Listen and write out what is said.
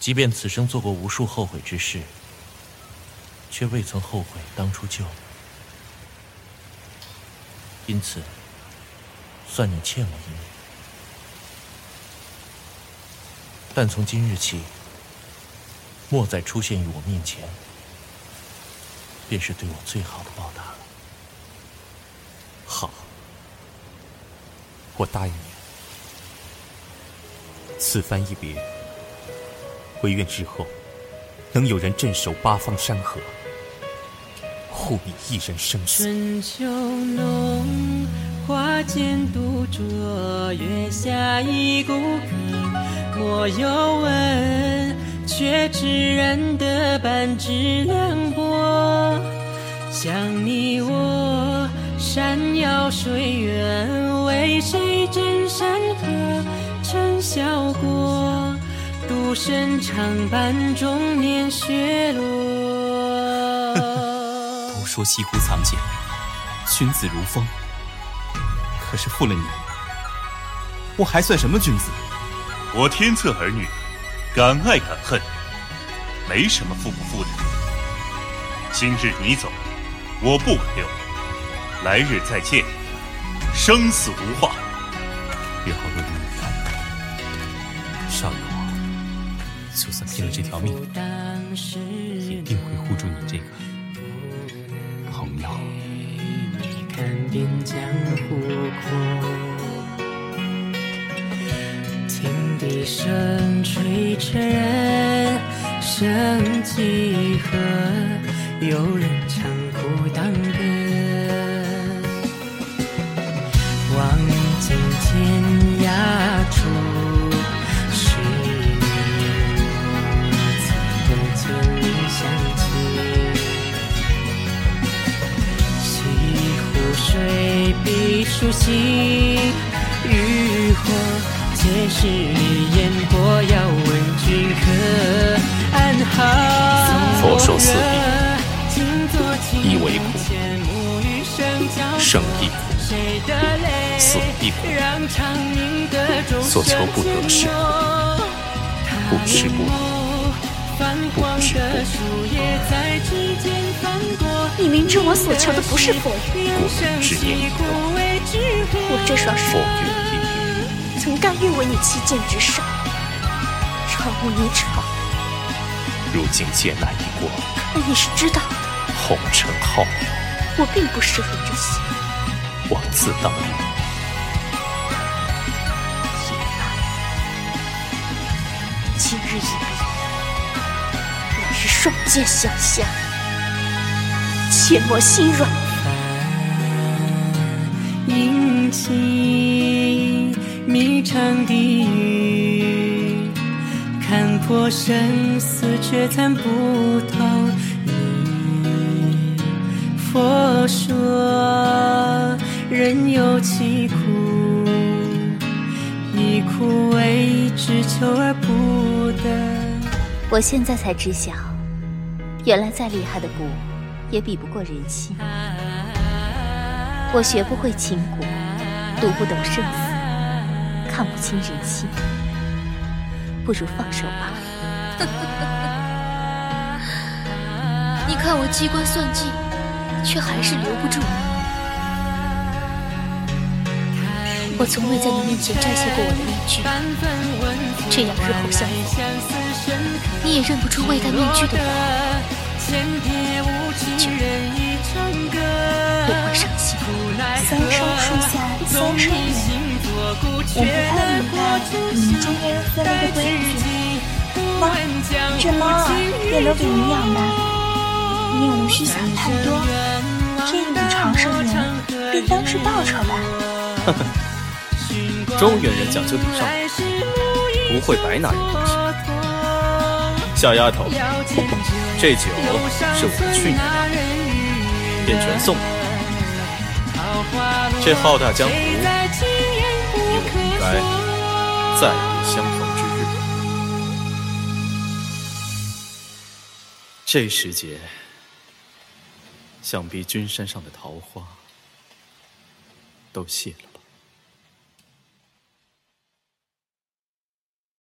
即便此生做过无数后悔之事，却未曾后悔当初救你。因此，算你欠我一命。但从今日起，莫再出现于我面前，便是对我最好的报答了。好，我答应你。此番一别，唯愿日后能有人镇守八方山河，护你一人生死。春秋浓，花间独酌，月下一孤客，莫有问，却知人得半指凉薄。想你我，山遥水远，为谁枕山河？尘嚣过，独身长伴中年雪落。都说西湖藏剑，君子如风。可是负了你，我还算什么君子？我天策儿女，敢爱敢恨，没什么负不负的。今日你走，我不挽留。来日再见，生死无话。别好多余。少爷我，就算拼了这条命，也定会护住你这个朋友。看遍江湖阔，听笛声吹彻人生几何，有人唱古当歌，碧书心，渔火皆是你烟波。要问君可安好？佛说四谛，一为苦，生亦苦，死亦苦。所求不得是不知不不知你明知我所求的不是佛语，故执念我这双手曾甘愿为你弃剑之上，朝暮一场。如今劫难已过，可你是知道的，红尘浩渺，我并不适合这些。枉自当年。今日一别，来日双剑相向，切莫心软。阴晴迷长地狱，看破生死却参不透你。佛说人有其苦，以苦为之求而不得。我现在才知晓，原来再厉害的蛊，也比不过人心。我学不会琴鼓，读不懂生死，看不清人心，不如放手吧。你看我机关算尽，却还是留不住你。我从未在你面前摘下过我的面具，这样日后相逢，你也认不出未戴面具的我。三生缘，我不太明白你们中间分了个规矩。妈，这猫啊，也留给你养的，你也无需想太多。这一笔长寿缘，便当是报酬吧。呵呵，中原人讲究礼尚，不会白拿人东西。小丫头，这酒是我去年的，便全送你。这浩大江湖，又该再无相逢之日。这时节，想必君山上的桃花都谢了吧。